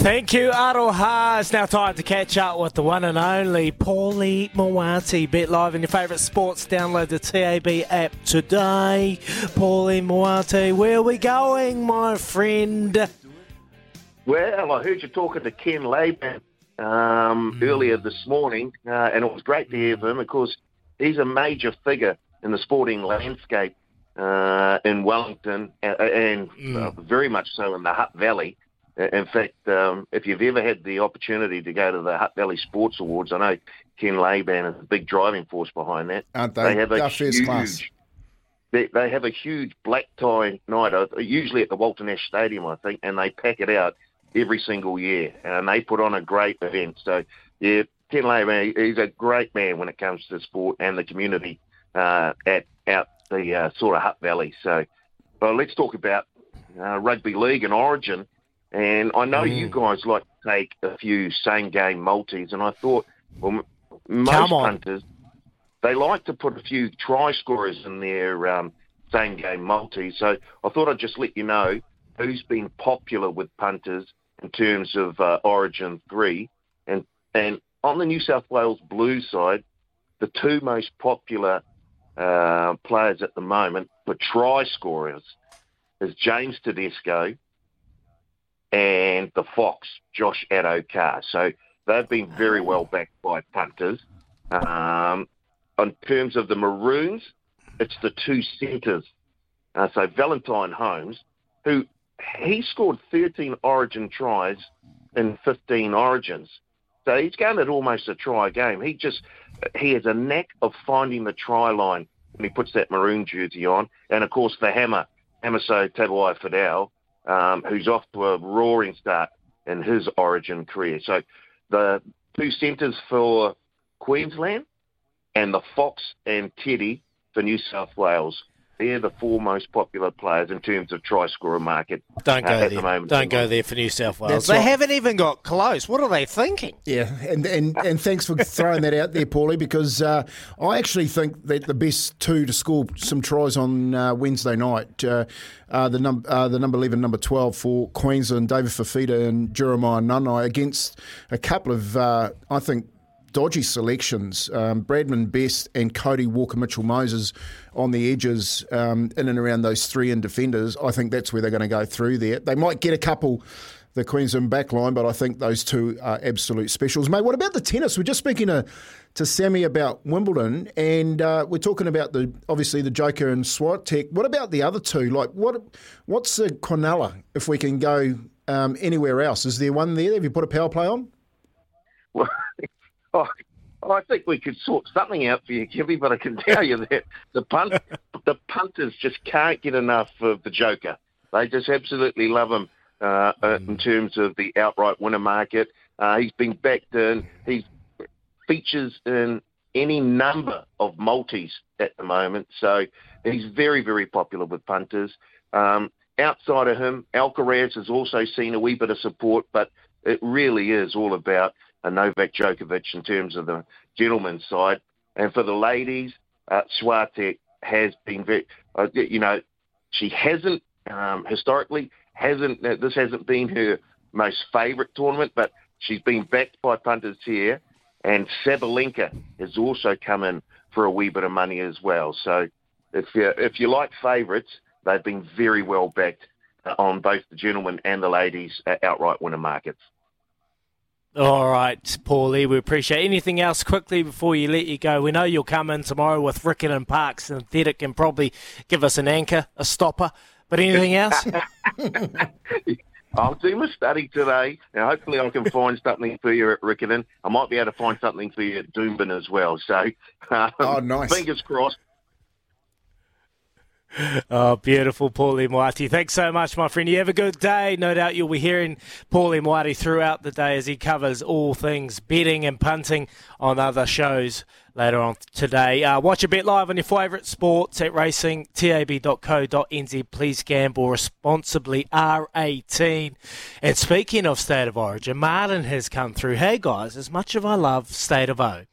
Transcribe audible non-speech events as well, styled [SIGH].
Thank you, Aroha. It's now time to catch up with the one and only Paulie Maoate. Bet live in your favourite sports. Download the TAB app today. Paulie Maoate, where are we going, my friend? Well, I heard you talking to Ken Laban um, mm. earlier this morning, uh, and it was great to hear from him. Of course, he's a major figure in the sporting landscape uh, in Wellington, and, and mm. uh, very much so in the Hutt Valley. In fact, um, if you've ever had the opportunity to go to the Hutt Valley Sports Awards, I know Ken Laban is a big driving force behind that. Aren't they? They have a huge, class. They, they have a huge black tie night, uh, usually at the Walter Nash Stadium, I think, and they pack it out every single year, and they put on a great event. So, yeah, Ken Laban, he's a great man when it comes to sport and the community uh, at out the uh, sort of Hutt Valley. So, well, let's talk about uh, rugby league and Origin. And I know mm. you guys like to take a few same game multis, and I thought, well, most punters they like to put a few try scorers in their um, same game multis. So I thought I'd just let you know who's been popular with punters in terms of uh, Origin three, and and on the New South Wales Blues side, the two most popular uh, players at the moment for try scorers is James Tedesco and the Fox, Josh Addo-Carr. So they've been very well backed by punters. Um, in terms of the Maroons, it's the two centres. Uh, so Valentine Holmes, who he scored 13 Origin tries in 15 Origins. So he's going at almost a try a game. He just he has a knack of finding the try line when he puts that maroon jersey on. And of course the hammer, Hamiso Tabuai-Fidow, um, who's off to a roaring start in his origin career. So the two centres for Queensland and the Fox and Teddy for New South Wales. They're the four most popular players in terms of try scorer market. Don't go uh, there. The Don't go there for New South Wales. That's they right. haven't even got close. What are they thinking? Yeah, and and, and thanks for throwing that out there, Paulie, because uh, I actually think that the best two to score some tries on uh, Wednesday night, uh, the number uh, the number eleven, number twelve for Queensland, David Fifita and Jeremiah Nanai against a couple of uh, I think dodgy selections. Um, Bradman Best and Cody Walker Mitchell Moses on the edges um, in and around those three in defenders. I think that's where they're going to go through there. They might get a couple. The Queensland backline, but I think those two are absolute specials. Mate, what about the tennis? We're just speaking to, to Sammy about Wimbledon, and uh, we're talking about the obviously the Joker and Swiatek. What about the other two? Like, what what's the Quinella if we can go um, anywhere else? Is there one there? Have you put a power play on? Well, [LAUGHS] Oh, I think we could sort something out for you, Kibby, but I can tell you that the punt, [LAUGHS] the punters just can't get enough of the Joker. They just absolutely love him uh, uh, in mm. terms of the outright winner market. Uh, he's been backed in. He features in any number of multis at the moment, so he's very, very popular with punters. Um, outside of him, Alcaraz has also seen a wee bit of support, but it really is all about uh, Novak Djokovic in terms of the gentlemen's side. And for the ladies, uh, Swiatek has been very, uh, you know, she hasn't um, historically hasn't uh, this hasn't been her most favourite tournament, but she's been backed by punters here, and Sabalenka has also come in for a wee bit of money as well. So if you if you like favourites, they've been very well backed uh, on both the gentlemen and the ladies uh, outright winner markets. All right, Paulie, we appreciate anything else quickly before you let you go. We know you'll come in tomorrow with Riccarton Park Synthetic and probably give us an anchor, a stopper. But anything [LAUGHS] else? I'll do my study today, and hopefully I can find something for you at Riccarton. I might be able to find something for you at Doomben as well. So, um, oh, nice. Fingers crossed. Oh, beautiful, Paulie Maoate. Thanks so much, my friend. You have a good day. No doubt you'll be hearing Paulie Maoate throughout the day as he covers all things betting and punting on other shows later on today. Uh, watch a bit live on your favourite sports at racing, tab.co.nz. Please gamble responsibly, R18. And speaking of State of Origin, Martin has come through. Hey, guys, as much as I love State of O,